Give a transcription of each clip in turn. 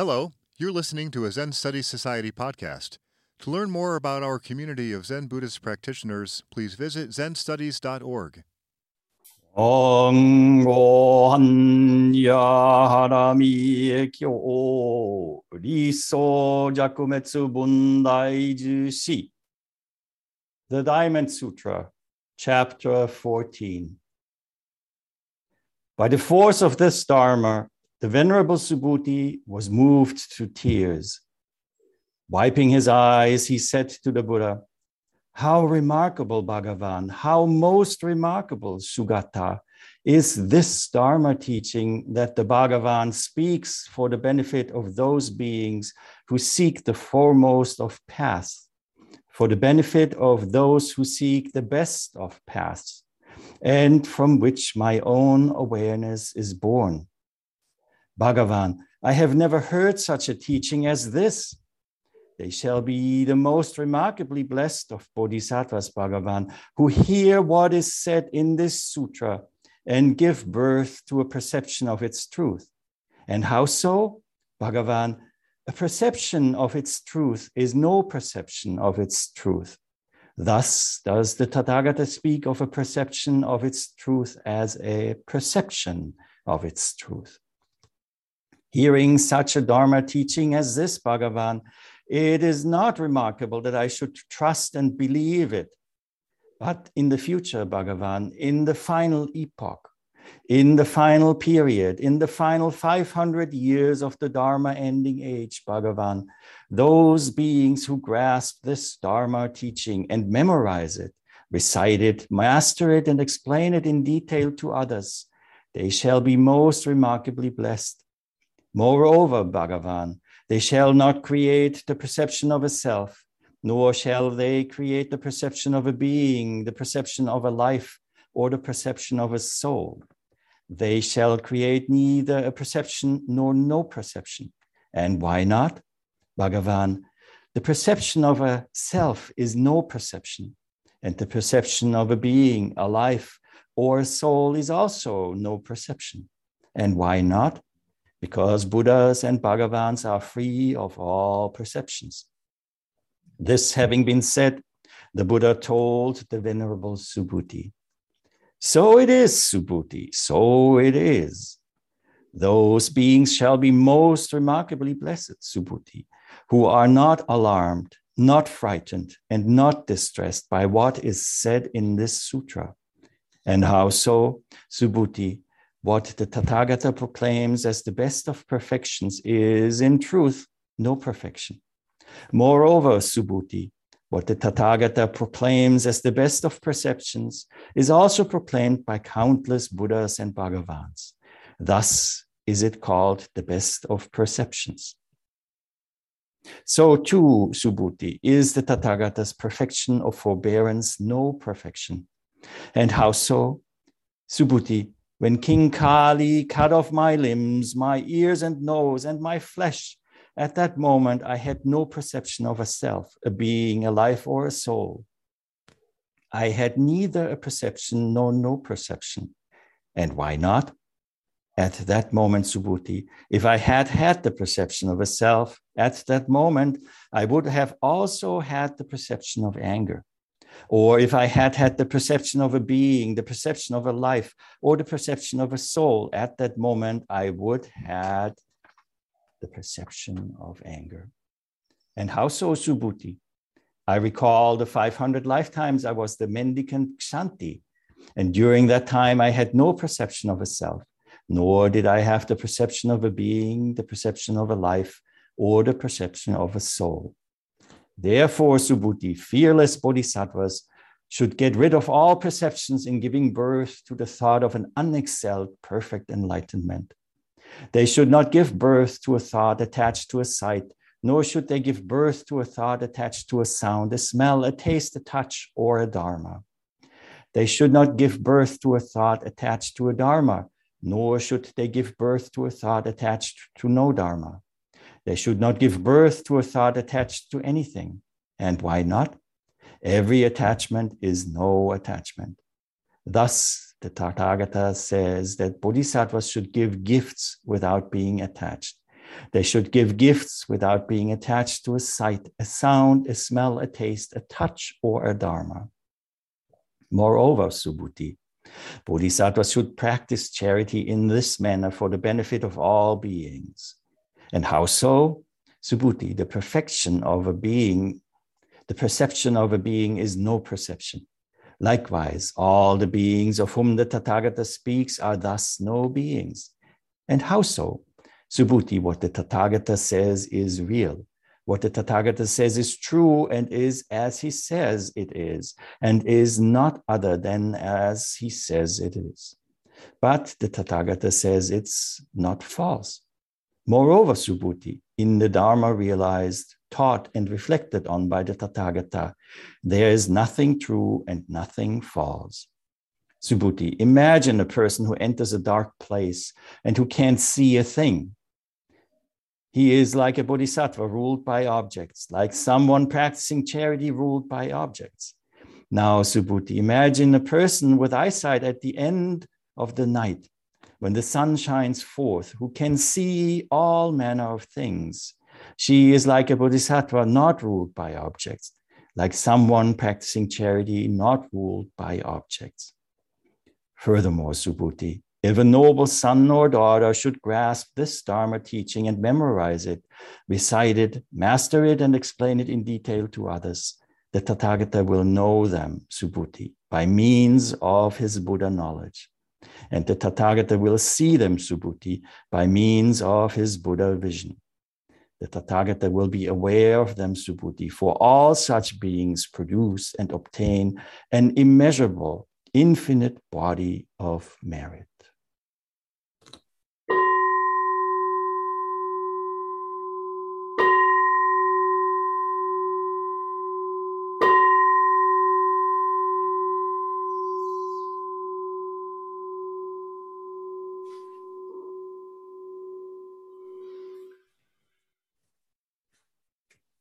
Hello, you're listening to a Zen Studies Society podcast. To learn more about our community of Zen Buddhist practitioners, please visit zenstudies.org. The Diamond Sutra, Chapter 14. By the force of this Dharma, the Venerable Subhuti was moved to tears. Wiping his eyes, he said to the Buddha, How remarkable, Bhagavan, how most remarkable, Sugata, is this Dharma teaching that the Bhagavan speaks for the benefit of those beings who seek the foremost of paths, for the benefit of those who seek the best of paths, and from which my own awareness is born. Bhagavan, I have never heard such a teaching as this. They shall be the most remarkably blessed of bodhisattvas, Bhagavan, who hear what is said in this sutra and give birth to a perception of its truth. And how so? Bhagavan, a perception of its truth is no perception of its truth. Thus does the Tathagata speak of a perception of its truth as a perception of its truth. Hearing such a Dharma teaching as this, Bhagavan, it is not remarkable that I should trust and believe it. But in the future, Bhagavan, in the final epoch, in the final period, in the final 500 years of the Dharma ending age, Bhagavan, those beings who grasp this Dharma teaching and memorize it, recite it, master it, and explain it in detail to others, they shall be most remarkably blessed. Moreover, Bhagavan, they shall not create the perception of a self, nor shall they create the perception of a being, the perception of a life, or the perception of a soul. They shall create neither a perception nor no perception. And why not? Bhagavan, the perception of a self is no perception, and the perception of a being, a life, or a soul is also no perception. And why not? Because Buddhas and Bhagavans are free of all perceptions. This having been said, the Buddha told the Venerable Subhuti, So it is, Subhuti, so it is. Those beings shall be most remarkably blessed, Subhuti, who are not alarmed, not frightened, and not distressed by what is said in this sutra. And how so, Subhuti? What the Tathagata proclaims as the best of perfections is, in truth, no perfection. Moreover, Subhuti, what the Tathagata proclaims as the best of perceptions is also proclaimed by countless Buddhas and Bhagavans. Thus is it called the best of perceptions. So, too, Subhuti, is the Tathagata's perfection of forbearance no perfection. And how so? Subhuti, when King Kali cut off my limbs, my ears and nose, and my flesh, at that moment I had no perception of a self, a being, a life, or a soul. I had neither a perception nor no perception. And why not? At that moment, Subhuti, if I had had the perception of a self, at that moment, I would have also had the perception of anger. Or if I had had the perception of a being, the perception of a life, or the perception of a soul, at that moment, I would had the perception of anger. And how so, Subhuti? I recall the 500 lifetimes I was the mendicant Kshanti. And during that time, I had no perception of a self, nor did I have the perception of a being, the perception of a life, or the perception of a soul. Therefore, Subhuti, fearless bodhisattvas should get rid of all perceptions in giving birth to the thought of an unexcelled perfect enlightenment. They should not give birth to a thought attached to a sight, nor should they give birth to a thought attached to a sound, a smell, a taste, a touch, or a dharma. They should not give birth to a thought attached to a dharma, nor should they give birth to a thought attached to no dharma. They should not give birth to a thought attached to anything. And why not? Every attachment is no attachment. Thus, the Tathagata says that bodhisattvas should give gifts without being attached. They should give gifts without being attached to a sight, a sound, a smell, a taste, a touch, or a dharma. Moreover, Subhuti, Bodhisattvas should practice charity in this manner for the benefit of all beings. And how so? Subhuti, the perfection of a being, the perception of a being is no perception. Likewise, all the beings of whom the Tathagata speaks are thus no beings. And how so? Subhuti, what the Tathagata says is real. What the Tathagata says is true and is as he says it is, and is not other than as he says it is. But the Tathagata says it's not false. Moreover, Subhuti, in the Dharma realized, taught, and reflected on by the Tathagata, there is nothing true and nothing false. Subhuti, imagine a person who enters a dark place and who can't see a thing. He is like a bodhisattva ruled by objects, like someone practicing charity ruled by objects. Now, Subhuti, imagine a person with eyesight at the end of the night when the sun shines forth, who can see all manner of things. She is like a bodhisattva not ruled by objects, like someone practicing charity not ruled by objects. Furthermore, Subhuti, if a noble son or daughter should grasp this Dharma teaching and memorize it, recite it, master it, and explain it in detail to others, the Tathagata will know them, Subhuti, by means of his Buddha knowledge. And the Tathagata will see them, Subhuti, by means of his Buddha vision. The Tathagata will be aware of them, Subhuti, for all such beings produce and obtain an immeasurable, infinite body of merit.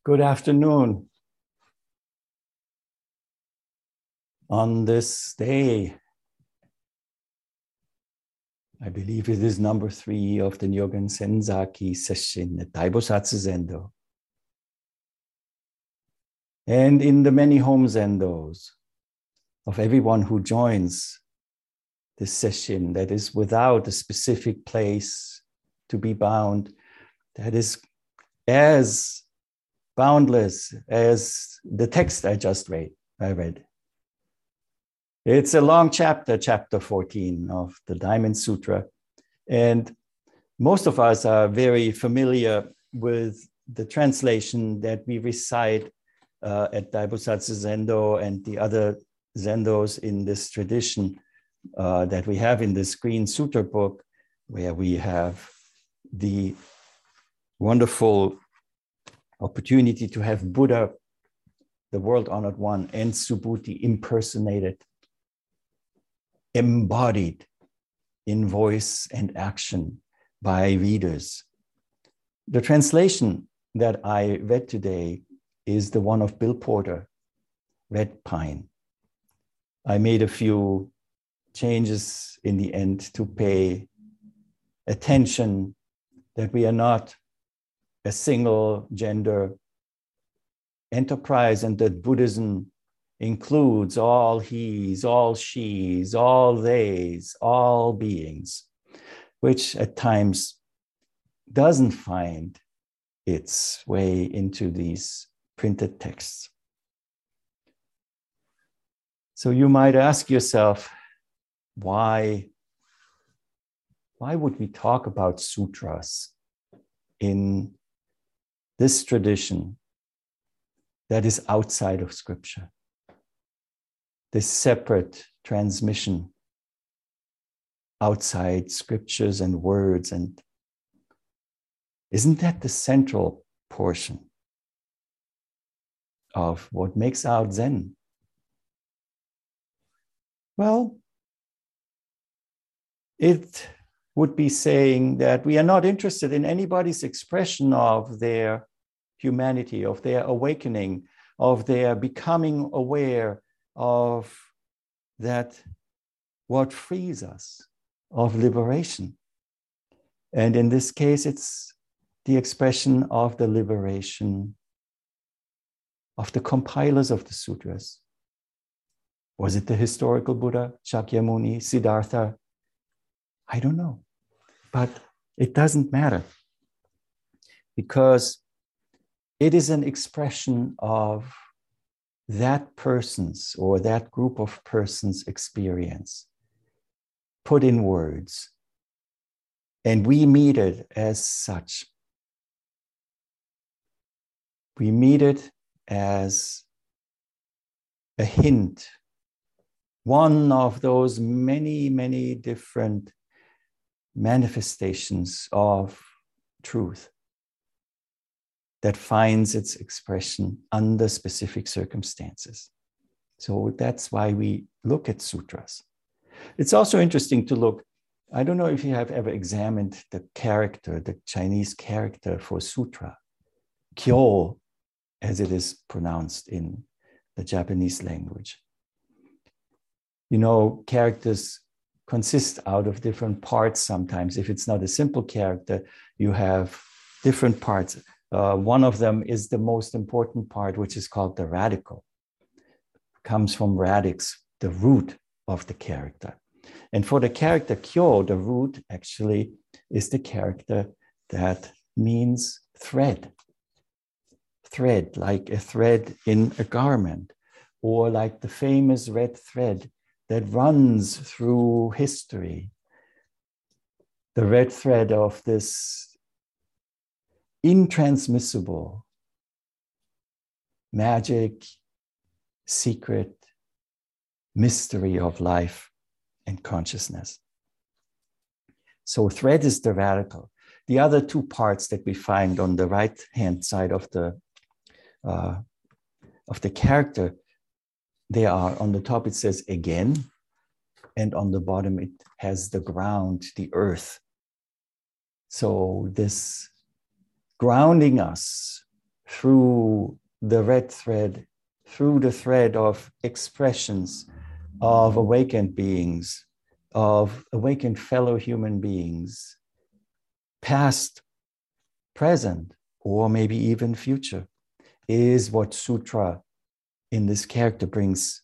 Good afternoon. On this day, I believe it is number three of the Nyogen Senzaki session at Daibosatsu Zendo. And in the many home zendos of everyone who joins this session that is without a specific place to be bound, that is as boundless as the text I just read. I read. It's a long chapter, chapter 14 of the Diamond Sutra. And most of us are very familiar with the translation that we recite uh, at Daibosatsu Zendo and the other Zendos in this tradition uh, that we have in this Green Sutra book, where we have the wonderful opportunity to have Buddha, the world honored one, and Subhuti impersonated, embodied in voice and action by readers. The translation that I read today is the one of Bill Porter, Red Pine. I made a few changes in the end to pay attention that we are not a single gender enterprise and that Buddhism includes all he's, all she's, all they's, all beings, which at times doesn't find its way into these printed texts. So you might ask yourself, why, why would we talk about sutras in this tradition that is outside of Scripture, this separate transmission outside scriptures and words. And isn't that the central portion of what makes out Zen? Well, it would be saying that we are not interested in anybody's expression of their humanity, of their awakening, of their becoming aware of that what frees us of liberation. And in this case, it's the expression of the liberation of the compilers of the sutras. Was it the historical Buddha, Shakyamuni, Siddhartha? I don't know. But it doesn't matter because it is an expression of that person's or that group of persons' experience put in words. And we meet it as such. We meet it as a hint, one of those many, many different manifestations of truth that finds its expression under specific circumstances. So that's why we look at sutras. It's also interesting to look. I don't know if you have ever examined the character, the Chinese character for sutra, kyo, as it is pronounced in the Japanese language. You know, characters consist out of different parts sometimes. If it's not a simple character, you have different parts. Uh, one of them is the most important part, which is called the radical. Comes from radix, the root of the character. And for the character kyo, the root actually is the character that means thread. Thread, like a thread in a garment, or like the famous red thread that runs through history. The red thread of this intransmissible magic, secret, mystery of life and consciousness. So, thread is the radical. The other two parts that we find on the right hand side of the uh, of the character, they are on the top. It says again, and on the bottom it has the ground, the earth. So this grounding us through the red thread, through the thread of expressions of awakened beings, of awakened fellow human beings, past, present, or maybe even future, is what Sutra in this character brings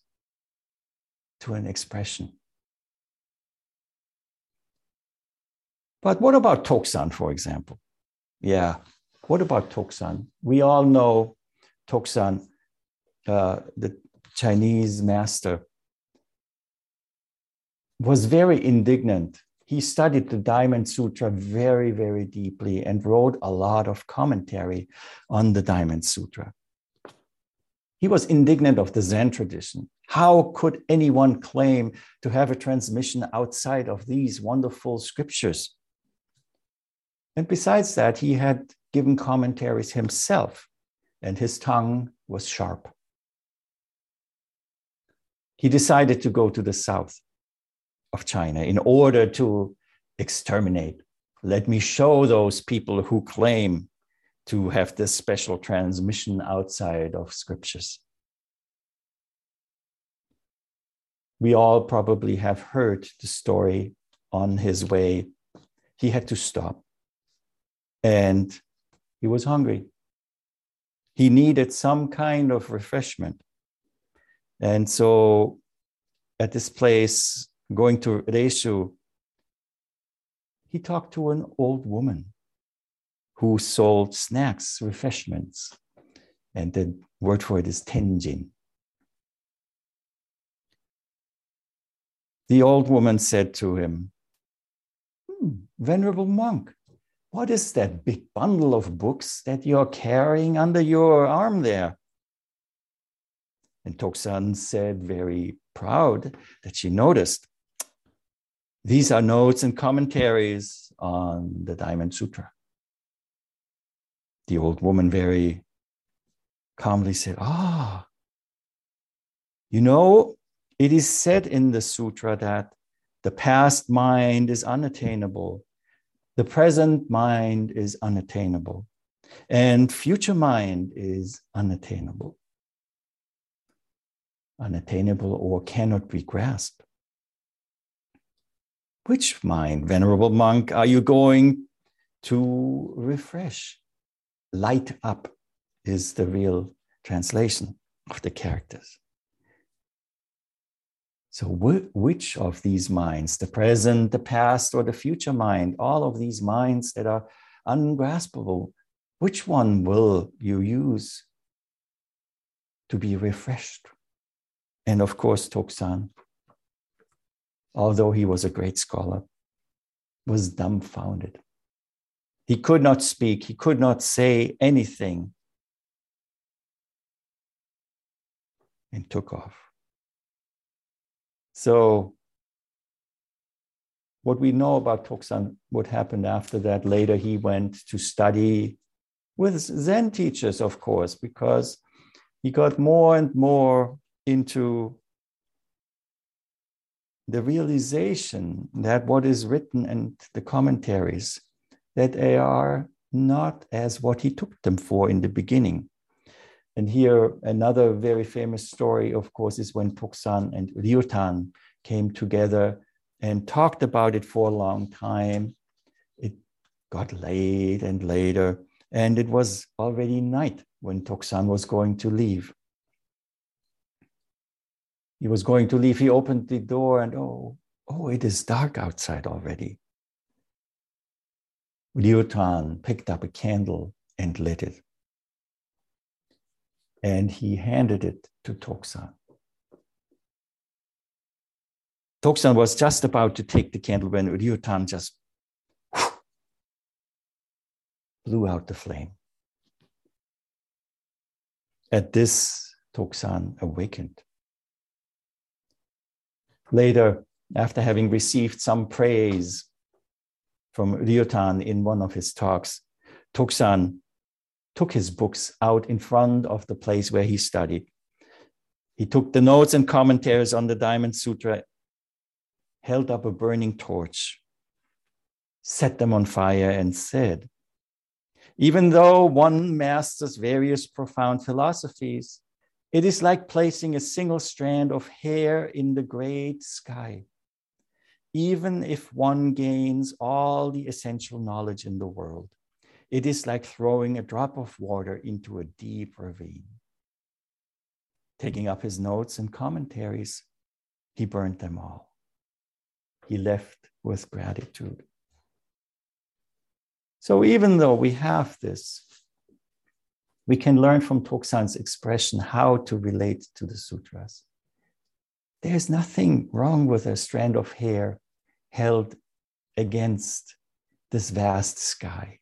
to an expression. But what about Toksan, for example? Yeah, what about Toksan? We all know Toksan, uh, the Chinese master, was very indignant. He studied the Diamond Sutra very, very deeply and wrote a lot of commentary on the Diamond Sutra. He was indignant of the Zen tradition. How could anyone claim to have a transmission outside of these wonderful scriptures? And besides that, he had given commentaries himself, and his tongue was sharp. He decided to go to the south of China in order to exterminate. Let me show those people who claim to have this special transmission outside of scriptures. We all probably have heard the story on his way. He had to stop and he was hungry. He needed some kind of refreshment. And so at this place, going to Reishu, he talked to an old woman who sold snacks, refreshments. And the word for it is tenjin. The old woman said to him, hmm, Venerable monk, what is that big bundle of books that you're carrying under your arm there? And Toksan said, very proud, that she noticed these are notes and commentaries on the Diamond Sutra. The old woman very calmly said, Ah, you know, it is said in the sutra that the past mind is unattainable the present mind is unattainable, and future mind is unattainable. Unattainable or cannot be grasped. Which mind, venerable monk, are you going to refresh. Light up is the real translation of the characters. So, which of these minds, the present, the past, or the future mind, all of these minds that are ungraspable, which one will you use to be refreshed? And of course, Toksan, although he was a great scholar, was dumbfounded. He could not speak, he could not say anything, and took off. So, what we know about Toksan, what happened after that, later he went to study with Zen teachers, of course, because he got more and more into the realization that what is written and the commentaries that they are not as what he took them for in the beginning and here, another very famous story, of course, is when Toksan and Ryutan came together and talked about it for a long time. It got late and later, and it was already night when Toksan was going to leave. He was going to leave. He opened the door, and oh, oh, it is dark outside already. Ryutan picked up a candle and lit it and he handed it to Toksan. Toksan was just about to take the candle when Ryutan just blew out the flame. At this, Toksan awakened. Later, after having received some praise from Ryutan in one of his talks, Toksan took his books out in front of the place where he studied. He took the notes and commentaries on the Diamond Sutra, held up a burning torch, set them on fire, and said, Even though one masters various profound philosophies, it is like placing a single strand of hair in the great sky. Even if one gains all the essential knowledge in the world, it is like throwing a drop of water into a deep ravine. Taking up his notes and commentaries, he burned them all. He left with gratitude. So, even though we have this, we can learn from Toksan's expression how to relate to the sutras. There's nothing wrong with a strand of hair held against this vast sky.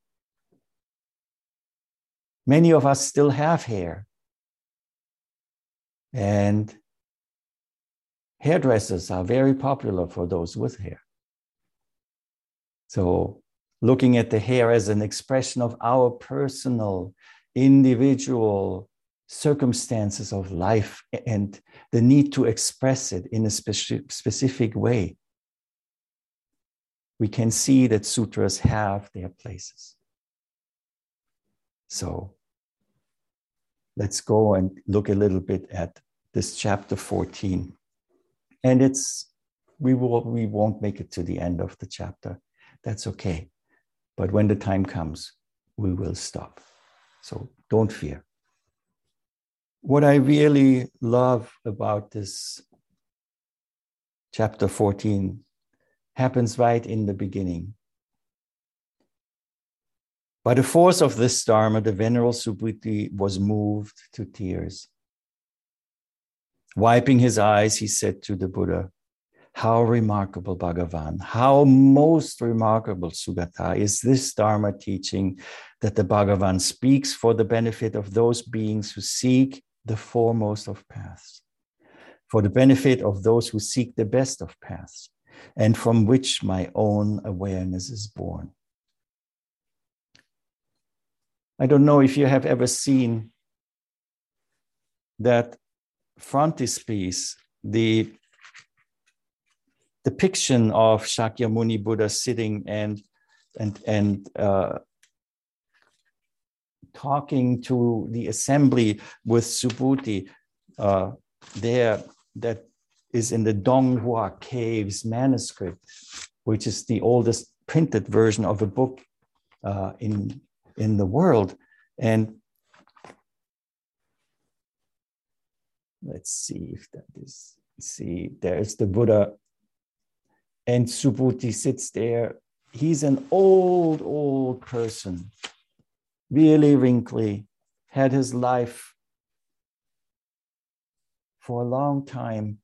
Many of us still have hair. And hairdressers are very popular for those with hair. So, looking at the hair as an expression of our personal, individual circumstances of life and the need to express it in a speci- specific way, we can see that sutras have their places. So let's go and look a little bit at this chapter 14. And it's we will we won't make it to the end of the chapter. That's okay. But when the time comes, we will stop. So don't fear. What I really love about this chapter 14 happens right in the beginning. By the force of this dharma, the venerable Subhuti was moved to tears. Wiping his eyes, he said to the Buddha, How remarkable, Bhagavan, how most remarkable, Sugata, is this Dharma teaching that the Bhagavan speaks for the benefit of those beings who seek the foremost of paths, for the benefit of those who seek the best of paths, and from which my own awareness is born. I don't know if you have ever seen that frontispiece, the depiction of Shakyamuni Buddha sitting and and and uh, talking to the assembly with Subhuti uh, there that is in the Dunhuang Caves manuscript, which is the oldest printed version of a book uh, in, in the world. And let's see if that is, see, there's the Buddha, and Subhuti sits there. He's an old, old person, really wrinkly, had his life for a long time.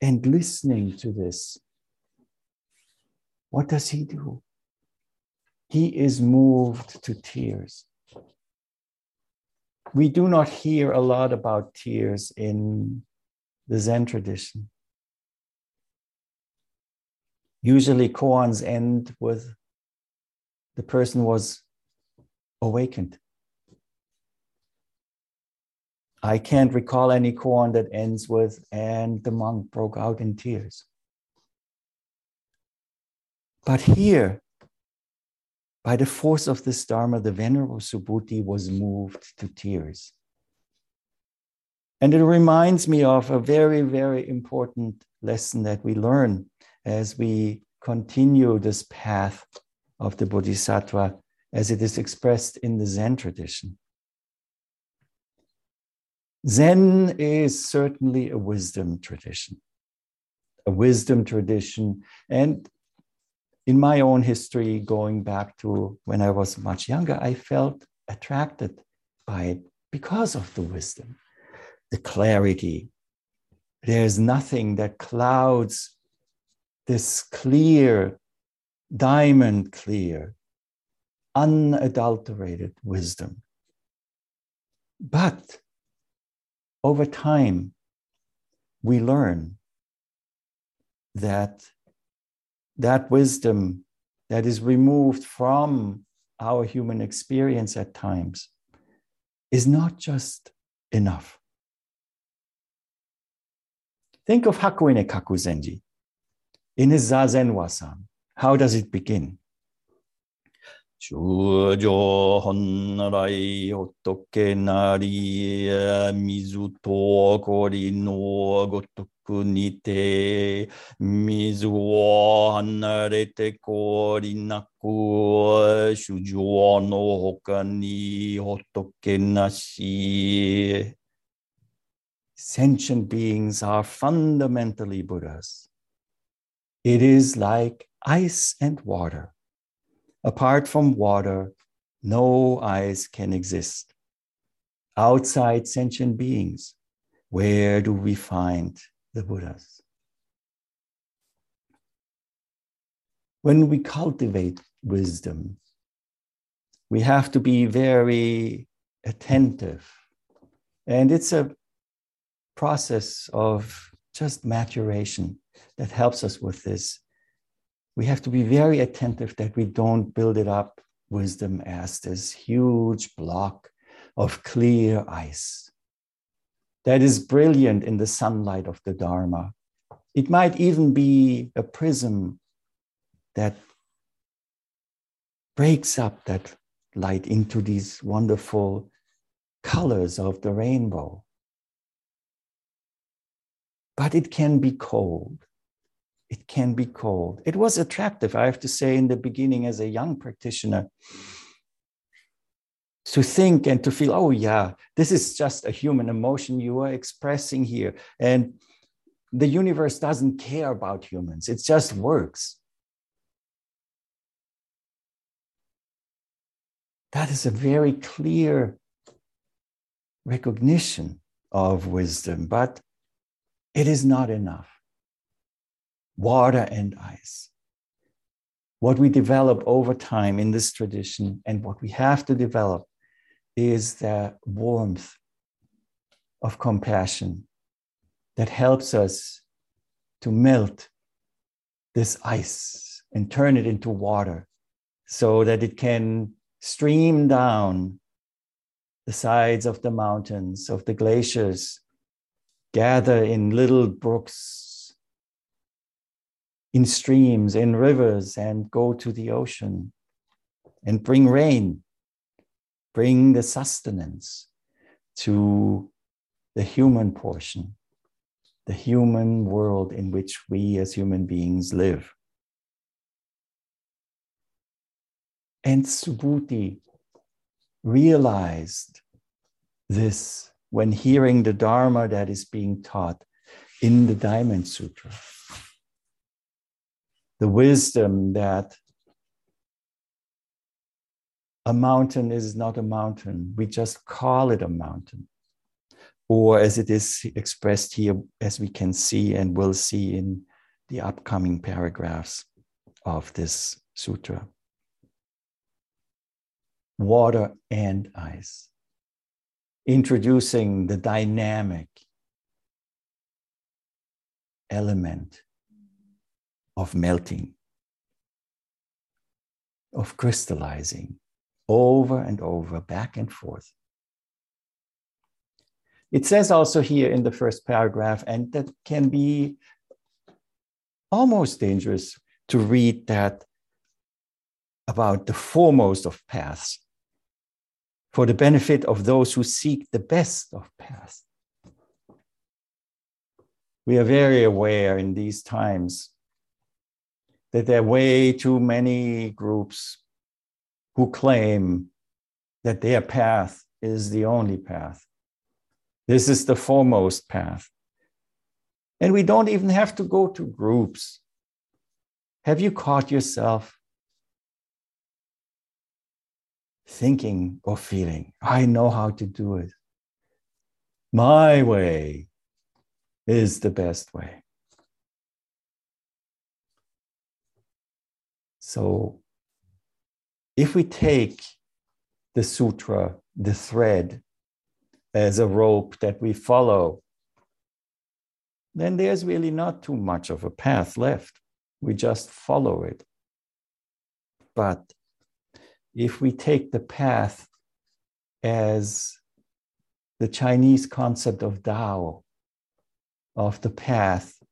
And listening to this, what does he do? He is moved to tears. We do not hear a lot about tears in the Zen tradition. Usually, koans end with the person was awakened. I can't recall any koan that ends with, and the monk broke out in tears. But here, by the force of this Dharma, the Venerable Subhuti was moved to tears. And it reminds me of a very, very important lesson that we learn as we continue this path of the Bodhisattva as it is expressed in the Zen tradition. Zen is certainly a wisdom tradition, a wisdom tradition. And in my own history, going back to when I was much younger, I felt attracted by it because of the wisdom, the clarity. There's nothing that clouds this clear, diamond clear, unadulterated wisdom. But over time, we learn that that wisdom that is removed from our human experience at times is not just enough. Think of Hakuin Ekaku Zenji in his Zazen Wasan. How does it begin? 中上本来仏なり水と氷のごとくにて水を離れて氷なく主上の他に仏なし Sentient beings are fundamentally Buddhas. It is like ice and water. Apart from water, no ice can exist. Outside sentient beings, where do we find the Buddhas? When we cultivate wisdom, we have to be very attentive. And it's a process of just maturation that helps us with this we have to be very attentive that we don't build it up wisdom as this huge block of clear ice that is brilliant in the sunlight of the Dharma. It might even be a prism that breaks up that light into these wonderful colors of the rainbow. But it can be cold it can be cold. It was attractive, I have to say, in the beginning as a young practitioner to think and to feel, oh, yeah, this is just a human emotion you are expressing here. And the universe doesn't care about humans, it just works. That is a very clear recognition of wisdom, but it is not enough water and ice. What we develop over time in this tradition and what we have to develop is the warmth of compassion that helps us to melt this ice and turn it into water so that it can stream down the sides of the mountains, of the glaciers, gather in little brooks in streams, in rivers, and go to the ocean and bring rain, bring the sustenance to the human portion, the human world in which we as human beings live. And Subhuti realized this when hearing the Dharma that is being taught in the Diamond Sutra. The wisdom that a mountain is not a mountain, we just call it a mountain. Or as it is expressed here, as we can see and will see in the upcoming paragraphs of this sutra. Water and ice, introducing the dynamic element of melting, of crystallizing over and over, back and forth. It says also here in the first paragraph, and that can be almost dangerous to read that about the foremost of paths for the benefit of those who seek the best of paths. We are very aware in these times that there are way too many groups who claim that their path is the only path. This is the foremost path. And we don't even have to go to groups. Have you caught yourself thinking or feeling, I know how to do it? My way is the best way. So if we take the sutra, the thread, as a rope that we follow, then there's really not too much of a path left. We just follow it. But if we take the path as the Chinese concept of Tao, of the path,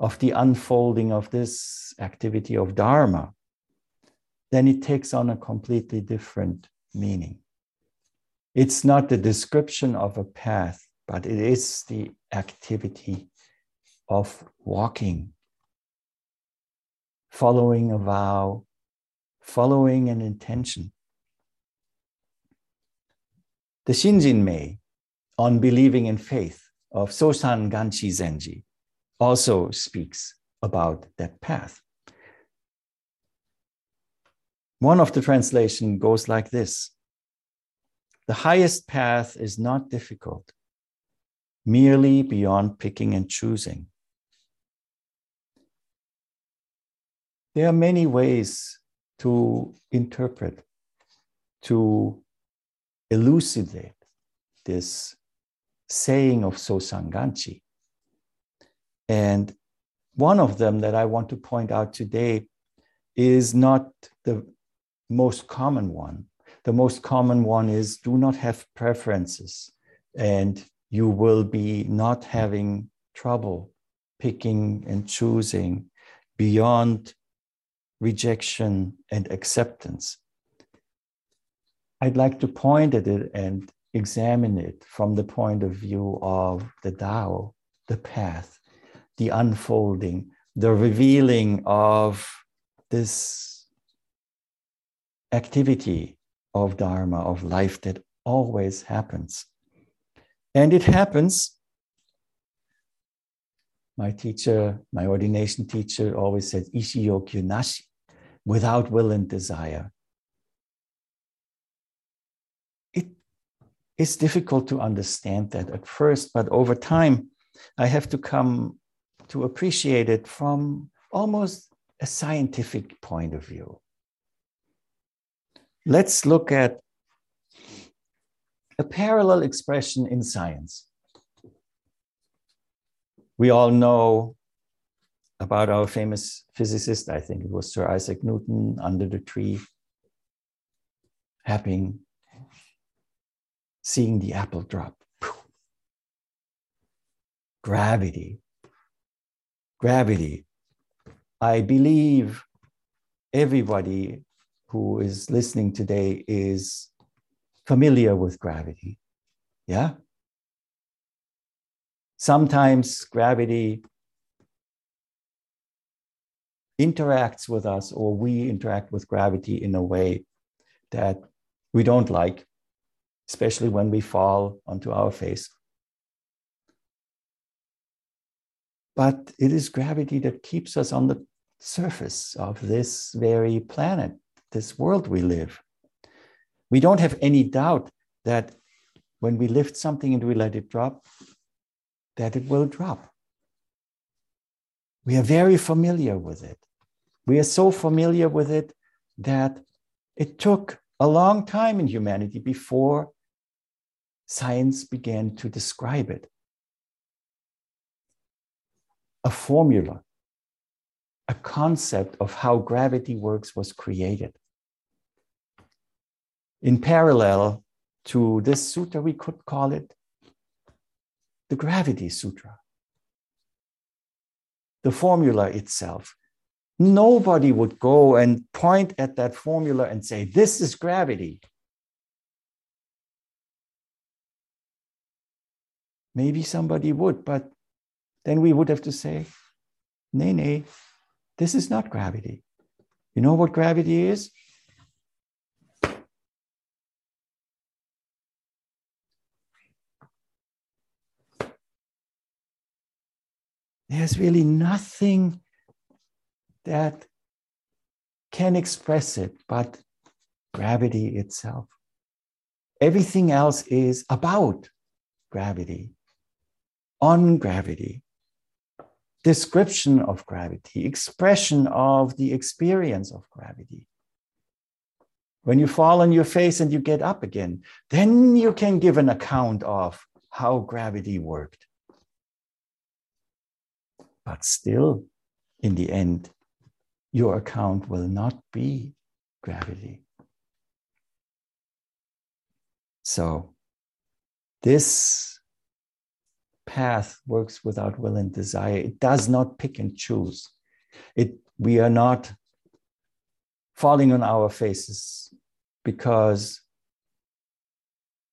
of the unfolding of this activity of Dharma, then it takes on a completely different meaning. It's not the description of a path, but it is the activity of walking, following a vow, following an intention. The Shinjin Mei on believing in faith of Sosan Kanchi Zenji also speaks about that path. One of the translation goes like this. The highest path is not difficult, merely beyond picking and choosing. There are many ways to interpret, to elucidate this saying of Sosankanchi. And one of them that I want to point out today is not the most common one. The most common one is do not have preferences, and you will be not having trouble picking and choosing beyond rejection and acceptance. I'd like to point at it and examine it from the point of view of the Tao, the path, the unfolding, the revealing of this activity of Dharma, of life that always happens. And it happens. My teacher, my ordination teacher always said, Ishiyokyu nashi, without will and desire. It is difficult to understand that at first, but over time, I have to come to appreciate it from almost a scientific point of view. Let's look at a parallel expression in science. We all know about our famous physicist, I think it was Sir Isaac Newton, under the tree, having, seeing the apple drop. Gravity. Gravity. I believe everybody who is listening today is familiar with gravity. Yeah? Sometimes gravity interacts with us, or we interact with gravity in a way that we don't like, especially when we fall onto our face. But it is gravity that keeps us on the surface of this very planet, this world we live. We don't have any doubt that when we lift something and we let it drop, that it will drop. We are very familiar with it. We are so familiar with it that it took a long time in humanity before science began to describe it. A formula, a concept of how gravity works was created. In parallel to this sutra, we could call it the Gravity Sutra. The formula itself. Nobody would go and point at that formula and say, This is gravity. Maybe somebody would, but then we would have to say, Nay, nay, this is not gravity. You know what gravity is? There's really nothing that can express it but gravity itself. Everything else is about gravity, on gravity, description of gravity, expression of the experience of gravity. When you fall on your face and you get up again, then you can give an account of how gravity worked. But still, in the end, your account will not be gravity. So, this path works without will and desire. It does not pick and choose. It, we are not falling on our faces because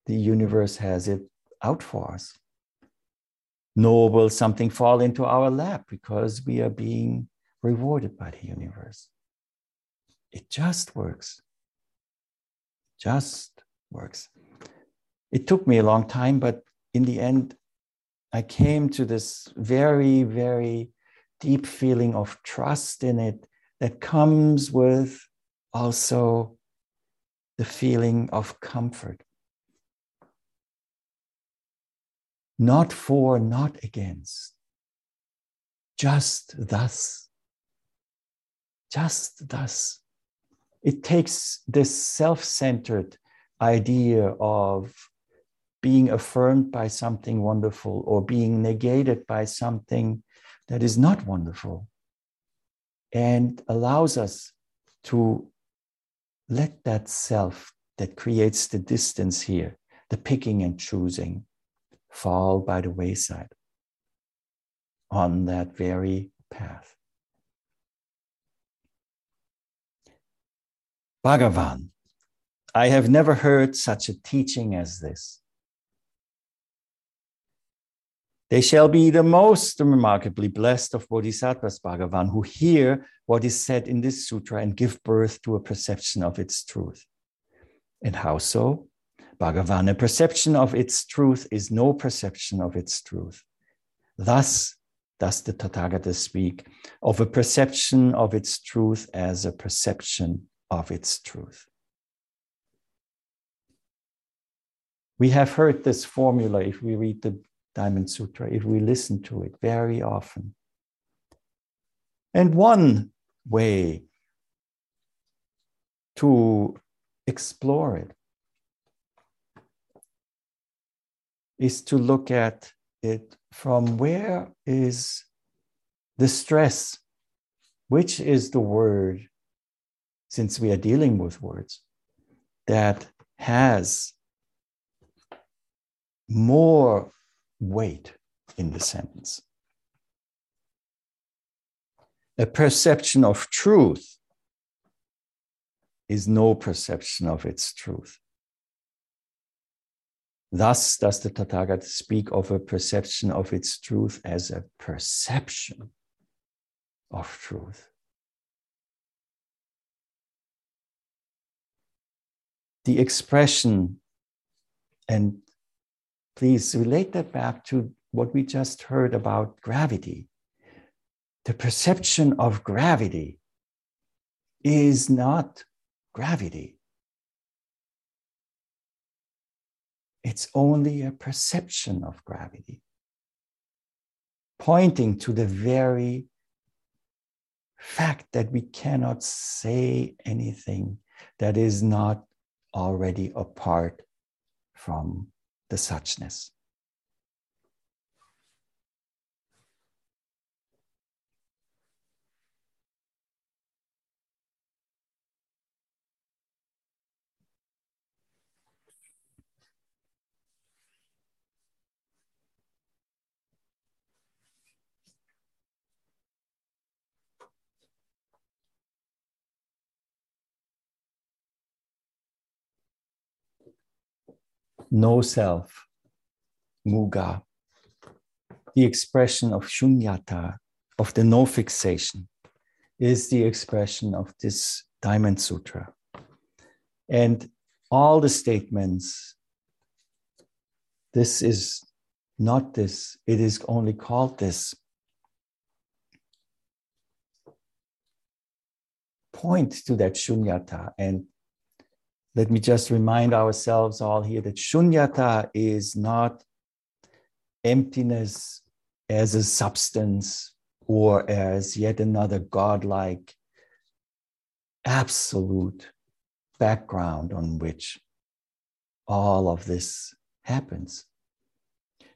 the universe has it out for us nor will something fall into our lap because we are being rewarded by the universe. It just works. Just works. It took me a long time, but in the end, I came to this very, very deep feeling of trust in it that comes with also the feeling of comfort. Not for, not against. Just thus. Just thus. It takes this self centered idea of being affirmed by something wonderful or being negated by something that is not wonderful and allows us to let that self that creates the distance here, the picking and choosing, fall by the wayside on that very path. Bhagavan, I have never heard such a teaching as this. They shall be the most remarkably blessed of bodhisattvas, Bhagavan, who hear what is said in this sutra and give birth to a perception of its truth. And how so? Bhagavan, a perception of its truth is no perception of its truth. Thus, does the Tathagata speak of a perception of its truth as a perception of its truth. We have heard this formula if we read the Diamond Sutra, if we listen to it very often. And one way to explore it is to look at it from where is the stress, which is the word, since we are dealing with words, that has more weight in the sentence. A perception of truth is no perception of its truth. Thus does the Tathagata speak of a perception of its truth as a perception of truth. the expression, and please relate that back to what we just heard about gravity. The perception of gravity is not gravity. It's only a perception of gravity, pointing to the very fact that we cannot say anything that is not already apart from the suchness. No self, muga, the expression of shunyata, of the no fixation, is the expression of this Diamond Sutra. And all the statements, this is not this, it is only called this, point to that shunyata and let me just remind ourselves all here that shunyata is not emptiness as a substance or as yet another godlike absolute background on which all of this happens.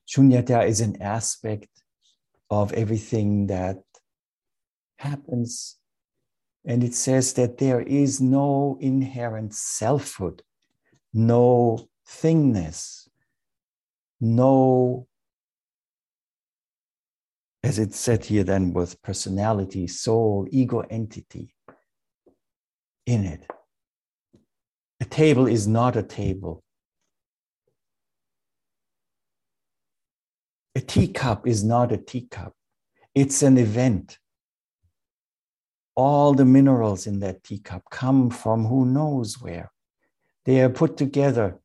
Shunyata is an aspect of everything that happens and it says that there is no inherent selfhood, no thingness, no, as it said here then with personality, soul, ego entity in it. A table is not a table. A teacup is not a teacup. It's an event all the minerals in that teacup come from who knows where. They are put together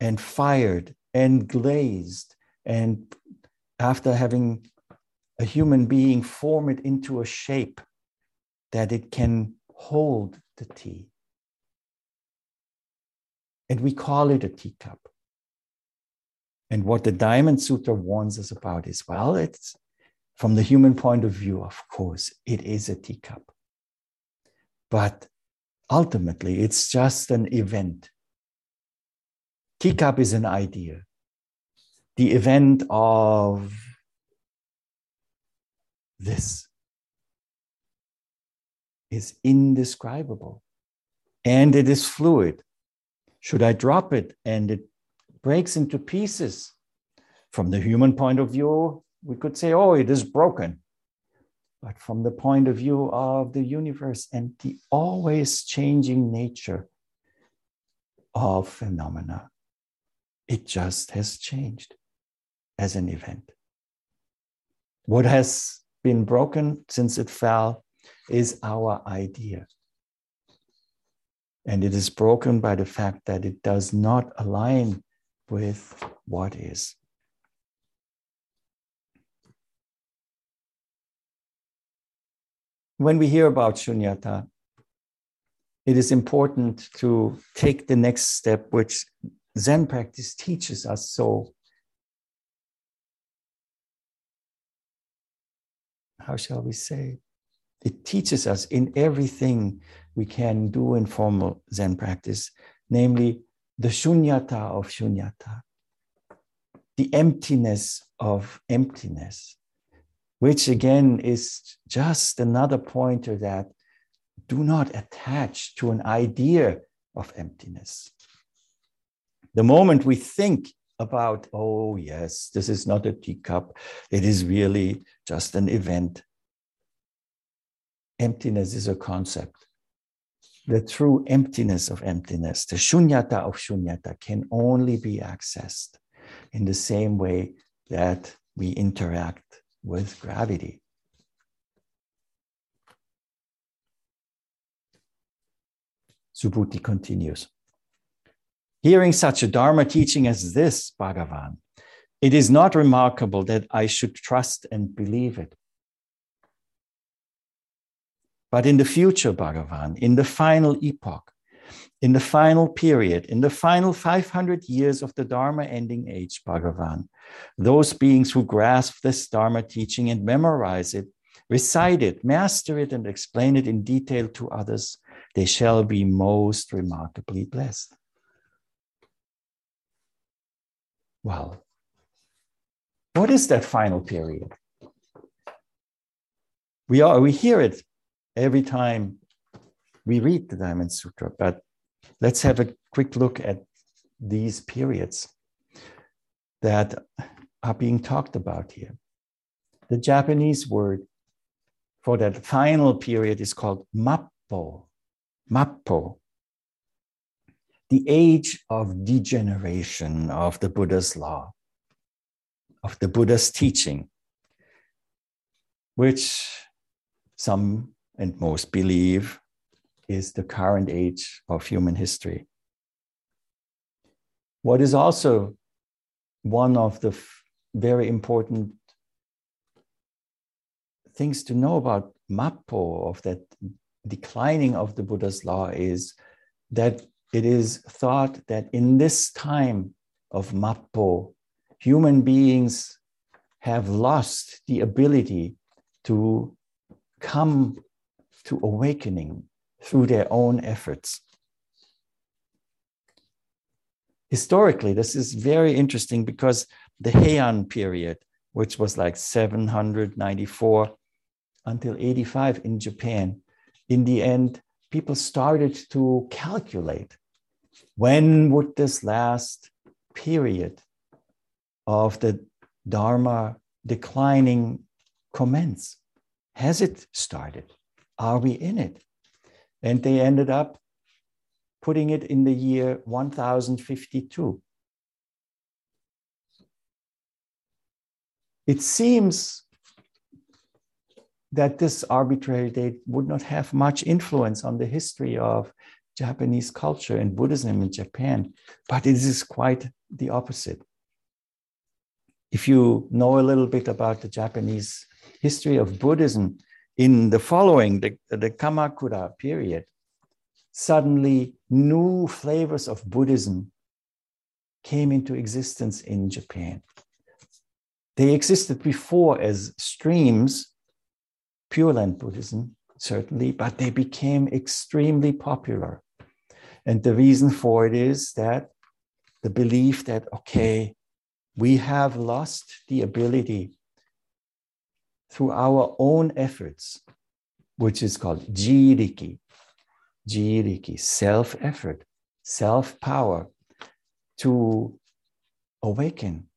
and fired and glazed, and after having a human being form it into a shape that it can hold the tea. And we call it a teacup. And what the Diamond Sutra warns us about is well, it's from the human point of view, of course, it is a teacup. But ultimately, it's just an event. Teacup is an idea. The event of this is indescribable and it is fluid. Should I drop it and it breaks into pieces? From the human point of view, we could say, oh, it is broken but from the point of view of the universe and the always changing nature of phenomena. It just has changed as an event. What has been broken since it fell is our idea. And it is broken by the fact that it does not align with what is. When we hear about shunyata, it is important to take the next step, which Zen practice teaches us so. How shall we say? It teaches us in everything we can do in formal Zen practice, namely the shunyata of shunyata, the emptiness of emptiness which again is just another pointer that do not attach to an idea of emptiness. The moment we think about, oh, yes, this is not a teacup, it is really just an event. Emptiness is a concept. The true emptiness of emptiness, the shunyata of shunyata, can only be accessed in the same way that we interact with gravity. Subhuti continues. Hearing such a Dharma teaching as this, Bhagavan, it is not remarkable that I should trust and believe it. But in the future, Bhagavan, in the final epoch, in the final period, in the final 500 years of the Dharma ending age, Bhagavan, those beings who grasp this Dharma teaching and memorize it, recite it, master it, and explain it in detail to others, they shall be most remarkably blessed. Well, what is that final period? We, are, we hear it every time we read the Diamond Sutra, but let's have a quick look at these periods that are being talked about here. The Japanese word for that final period is called Mappo. Mappo. The age of degeneration of the Buddha's law, of the Buddha's teaching, which some and most believe is the current age of human history. What is also one of the very important things to know about Mappo, of that declining of the Buddha's law, is that it is thought that in this time of Mappo, human beings have lost the ability to come to awakening through their own efforts. Historically, this is very interesting because the Heian period, which was like 794 until 85 in Japan, in the end, people started to calculate when would this last period of the Dharma declining commence? Has it started? Are we in it? And they ended up putting it in the year 1052. It seems that this arbitrary date would not have much influence on the history of Japanese culture and Buddhism in Japan, but it is quite the opposite. If you know a little bit about the Japanese history of Buddhism, in the following, the, the Kamakura period, suddenly new flavors of Buddhism came into existence in Japan. They existed before as streams, Pure Land Buddhism, certainly, but they became extremely popular. And the reason for it is that the belief that, okay, we have lost the ability through our own efforts, which is called jiriki, jiriki, self effort, self power to awaken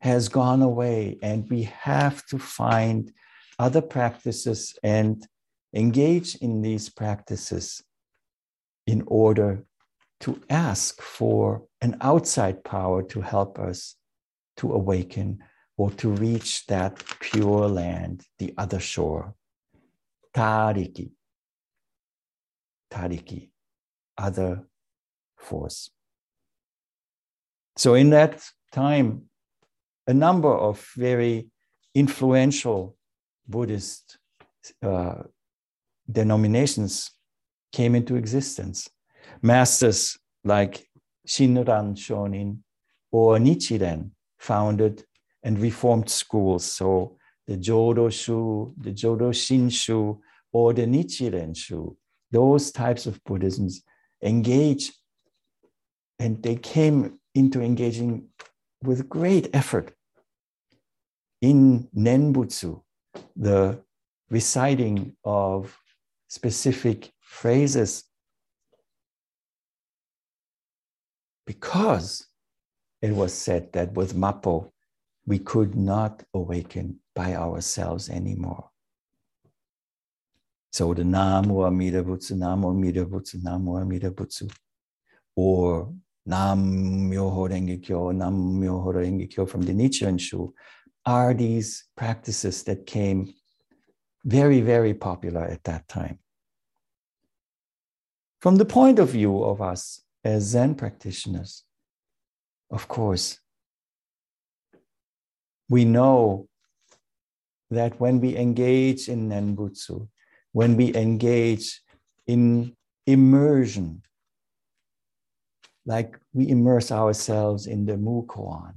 has gone away. And we have to find other practices and engage in these practices in order to ask for an outside power to help us to awaken or to reach that pure land, the other shore. Tariki. Tariki, other force. So, in that time, a number of very influential Buddhist uh, denominations came into existence. Masters like Shinran Shonin or Nichiren founded and reformed schools. So the Jodo Shu, the Jodo Shinshu, or the Nichiren Shu, those types of Buddhisms engage and they came into engaging with great effort in Nenbutsu, the reciting of specific phrases because it was said that with Mappo, we could not awaken by ourselves anymore. So the Namo Amida Butsu, Namo Amida Butsu, Namo Amida Butsu, or Nam Myoho Renge Kyo, Nam Myoho Renge Kyo from the Nichiren Shu, are these practices that came very, very popular at that time. From the point of view of us as Zen practitioners, of course, we know that when we engage in Nenbutsu, when we engage in immersion, like we immerse ourselves in the Mukoan,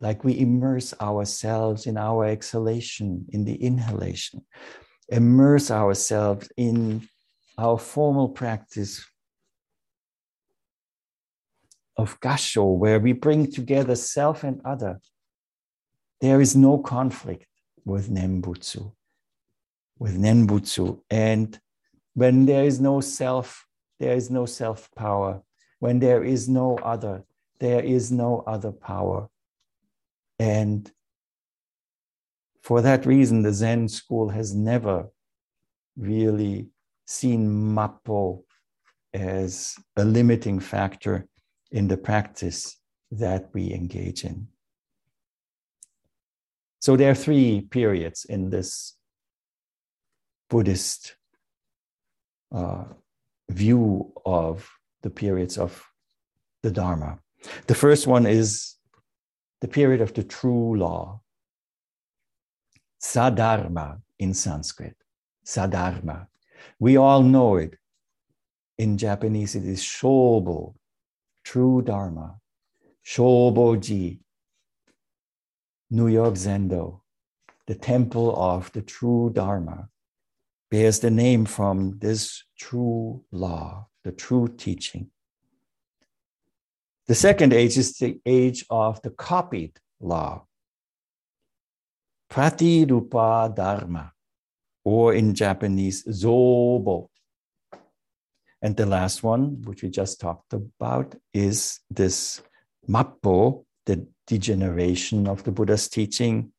like we immerse ourselves in our exhalation, in the inhalation, immerse ourselves in our formal practice of Gasho, where we bring together self and other. There is no conflict with Nembutsu, with Nenbutsu. And when there is no self, there is no self power. When there is no other, there is no other power. And for that reason, the Zen school has never really seen Mappo as a limiting factor in the practice that we engage in. So there are three periods in this Buddhist uh, view of the periods of the Dharma. The first one is the period of the true law, Sadharma in Sanskrit. Sadharma. We all know it. In Japanese, it is Shobo, true Dharma. Shoboji, New York Zendo, the temple of the true Dharma, bears the name from this true law, the true teaching. The second age is the age of the copied law, prati Pratirupa Dharma, or in Japanese, Zobo. And the last one, which we just talked about, is this Mappo, the degeneration of the Buddha's teaching,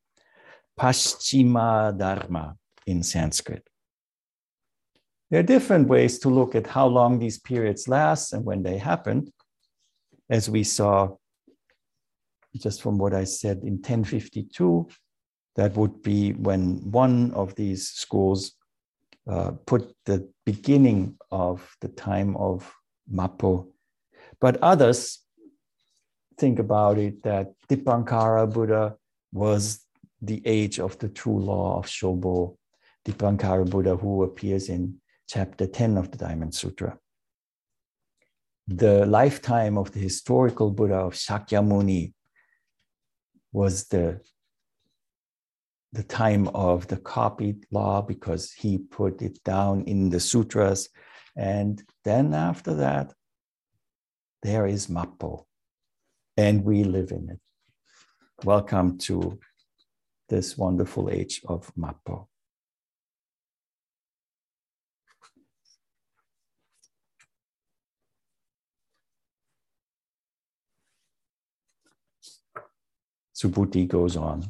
Paschima Dharma in Sanskrit. There are different ways to look at how long these periods last and when they happened. As we saw just from what I said in 1052, that would be when one of these schools uh, put the beginning of the time of Mappo. But others think about it that Dipankara Buddha was the age of the true law of Shobo, Dipankara Buddha, who appears in chapter 10 of the Diamond Sutra. The lifetime of the historical Buddha of Shakyamuni was the, the time of the copied law because he put it down in the sutras. And then after that, there is Mappo, and we live in it. Welcome to this wonderful age of Mappo. Subhuti goes on.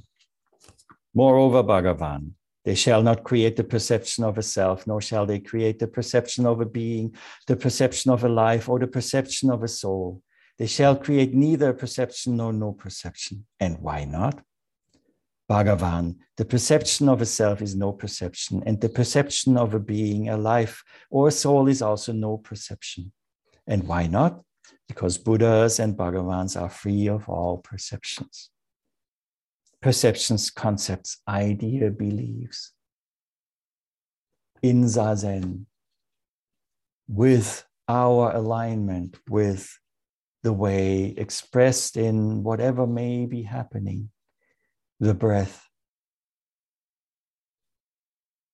Moreover, Bhagavan, they shall not create the perception of a self, nor shall they create the perception of a being, the perception of a life, or the perception of a soul. They shall create neither perception nor no perception. And why not? Bhagavan, the perception of a self is no perception, and the perception of a being, a life, or a soul is also no perception. And why not? Because Buddhas and Bhagavans are free of all perceptions. Perceptions, concepts, idea, beliefs. In Zazen, with our alignment with the way expressed in whatever may be happening the breath,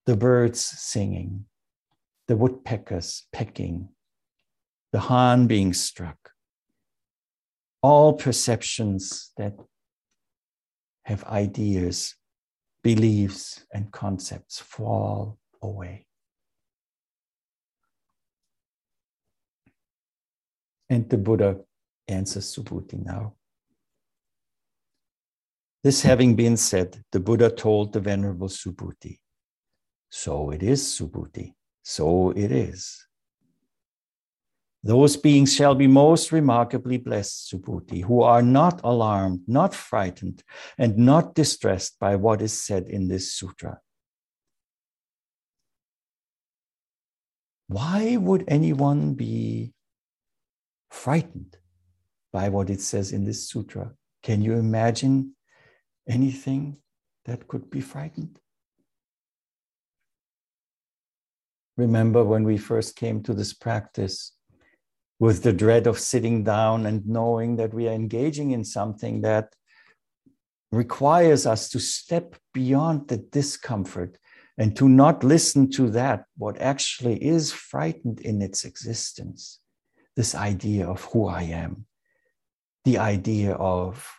the birds singing, the woodpeckers pecking, the han being struck. All perceptions that have ideas, beliefs, and concepts fall away. And the Buddha answers Subhuti now. This having been said, the Buddha told the Venerable Subhuti, So it is, Subhuti, so it is. Those beings shall be most remarkably blessed, Subhuti, who are not alarmed, not frightened, and not distressed by what is said in this sutra. Why would anyone be frightened by what it says in this sutra. Can you imagine anything that could be frightened? Remember when we first came to this practice with the dread of sitting down and knowing that we are engaging in something that requires us to step beyond the discomfort and to not listen to that, what actually is frightened in its existence. This idea of who I am, the idea of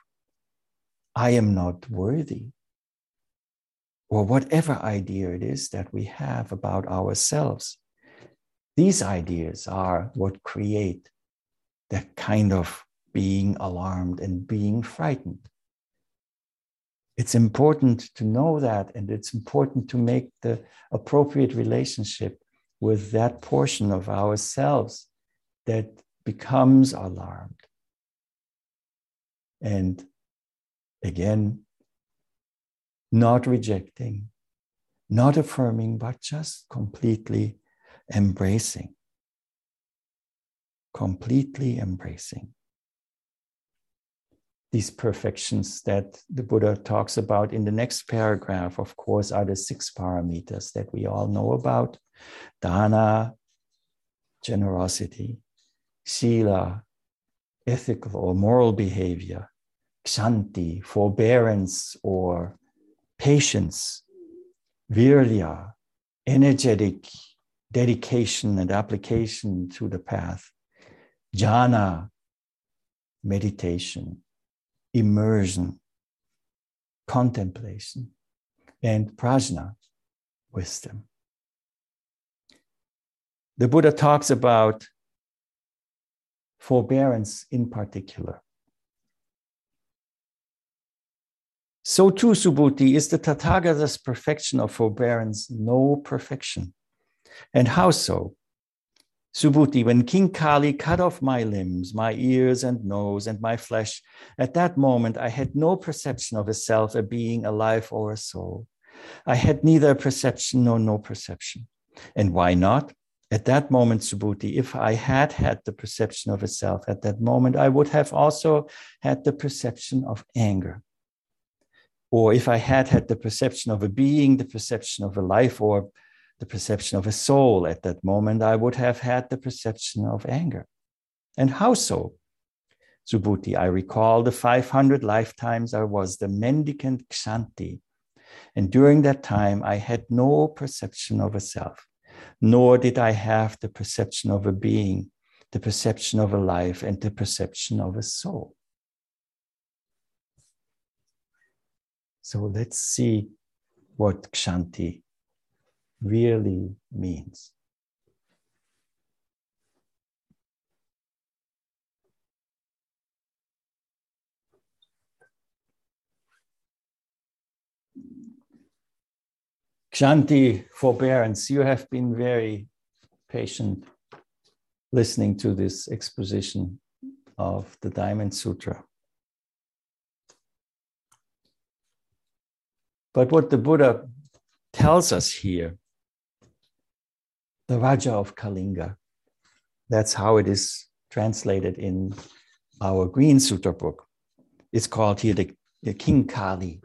I am not worthy, or whatever idea it is that we have about ourselves. These ideas are what create the kind of being alarmed and being frightened. It's important to know that, and it's important to make the appropriate relationship with that portion of ourselves that becomes alarmed. And again, not rejecting, not affirming, but just completely embracing. Completely embracing. These perfections that the Buddha talks about in the next paragraph, of course, are the six paramitas that we all know about dana, generosity, sila, ethical or moral behavior, kshanti, forbearance or patience, virya, energetic dedication and application to the path, jhana, meditation, immersion, contemplation, and prajna, wisdom. The Buddha talks about forbearance in particular. So too, Subhuti, is the Tathagata's perfection of forbearance no perfection. And how so? Subhuti, when King Kali cut off my limbs, my ears and nose, and my flesh, at that moment I had no perception of a self, a being, a life, or a soul. I had neither perception nor no perception. And why not? At that moment, Subhuti, if I had had the perception of a self at that moment, I would have also had the perception of anger or if I had had the perception of a being, the perception of a life, or the perception of a soul at that moment, I would have had the perception of anger. And how so? Subhuti, I recall the 500 lifetimes I was the mendicant Kshanti. And during that time, I had no perception of a self, nor did I have the perception of a being, the perception of a life, and the perception of a soul. So let's see what Kshanti really means. Kshanti, forbearance, you have been very patient listening to this exposition of the Diamond Sutra. But what the Buddha tells us here, the Raja of Kalinga, that's how it is translated in our Green Sutra book. It's called here the, the King Kali,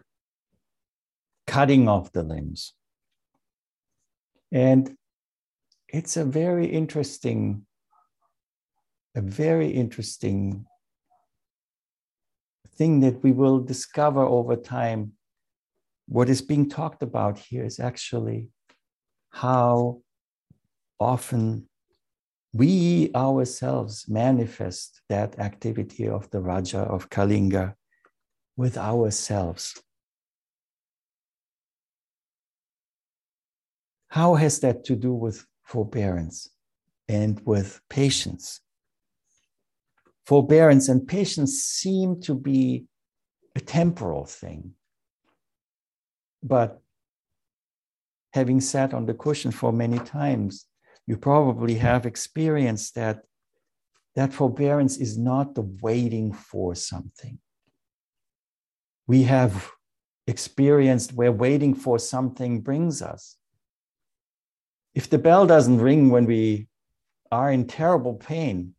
cutting off the limbs. And it's a very interesting, a very interesting thing that we will discover over time what is being talked about here is actually how often we ourselves manifest that activity of the Raja of Kalinga with ourselves. How has that to do with forbearance and with patience? Forbearance and patience seem to be a temporal thing. But having sat on the cushion for many times, you probably have experienced that that forbearance is not the waiting for something. We have experienced where waiting for something brings us. If the bell doesn't ring when we are in terrible pain,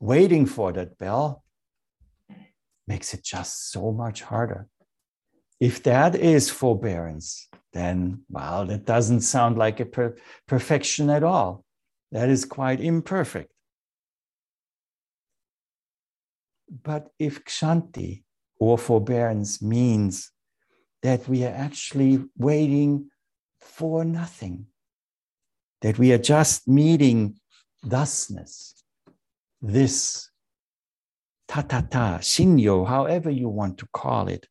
waiting for that bell makes it just so much harder. If that is forbearance, then, well, that doesn't sound like a per- perfection at all. That is quite imperfect. But if kshanti or forbearance means that we are actually waiting for nothing, that we are just meeting thusness, this tathata, shinyo, however you want to call it,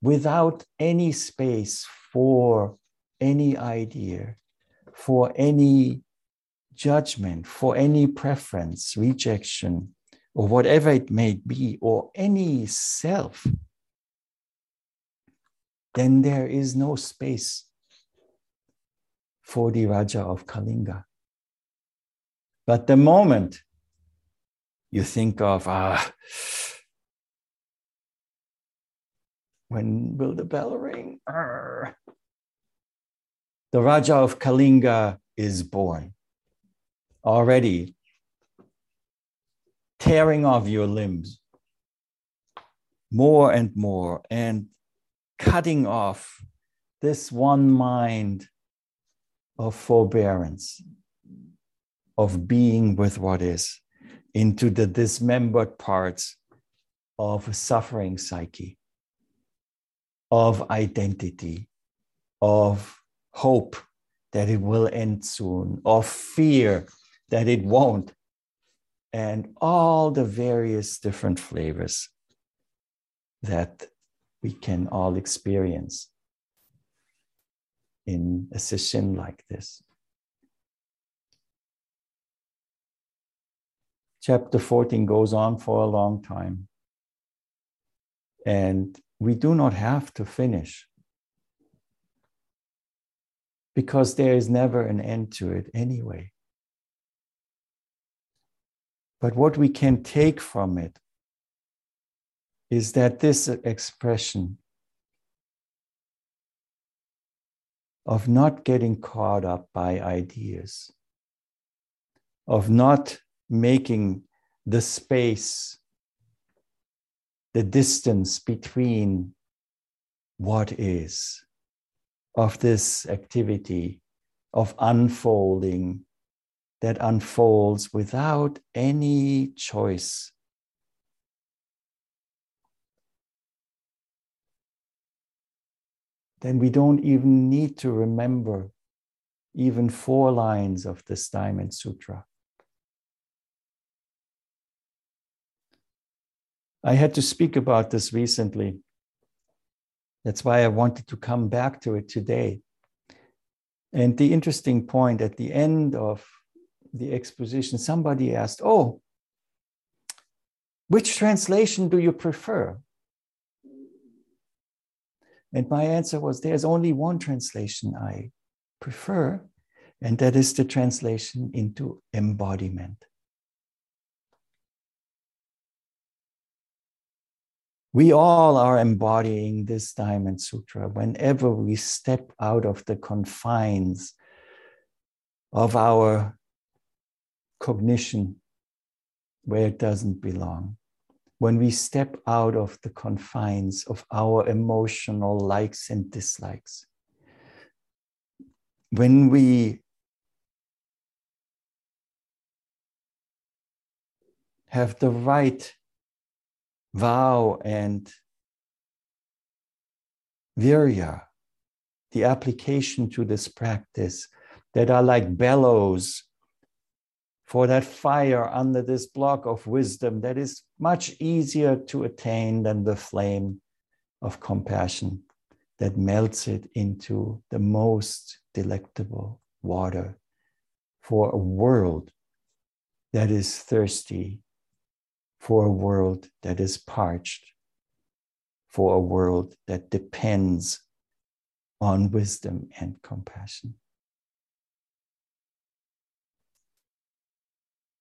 without any space for any idea, for any judgment, for any preference, rejection, or whatever it may be, or any self, then there is no space for the Raja of Kalinga. But the moment you think of, ah, when will the bell ring? Arr. The Raja of Kalinga is born. Already, tearing off your limbs more and more and cutting off this one mind of forbearance, of being with what is, into the dismembered parts of suffering psyche, of identity, of hope that it will end soon, or fear that it won't, and all the various different flavors that we can all experience in a session like this. Chapter 14 goes on for a long time. And we do not have to finish because there is never an end to it anyway. But what we can take from it is that this expression of not getting caught up by ideas, of not making the space, the distance between what is, of this activity of unfolding that unfolds without any choice. Then we don't even need to remember even four lines of this Diamond Sutra. I had to speak about this recently. That's why I wanted to come back to it today. And the interesting point at the end of the exposition, somebody asked, Oh, which translation do you prefer? And my answer was, There's only one translation I prefer, and that is the translation into embodiment. We all are embodying this Diamond Sutra whenever we step out of the confines of our cognition where it doesn't belong. When we step out of the confines of our emotional likes and dislikes. When we have the right vow and virya, the application to this practice that are like bellows for that fire under this block of wisdom that is much easier to attain than the flame of compassion that melts it into the most delectable water for a world that is thirsty for a world that is parched, for a world that depends on wisdom and compassion.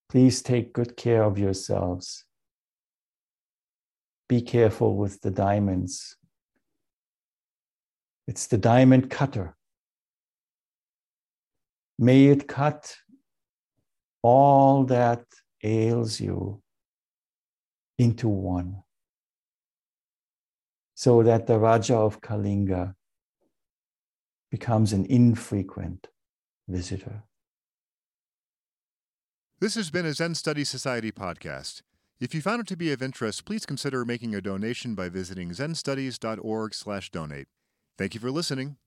Please take good care of yourselves. Be careful with the diamonds. It's the diamond cutter. May it cut all that ails you into one. So that the Raja of Kalinga becomes an infrequent visitor. This has been a Zen Study Society podcast. If you found it to be of interest, please consider making a donation by visiting zenstudies.org/donate. Thank you for listening.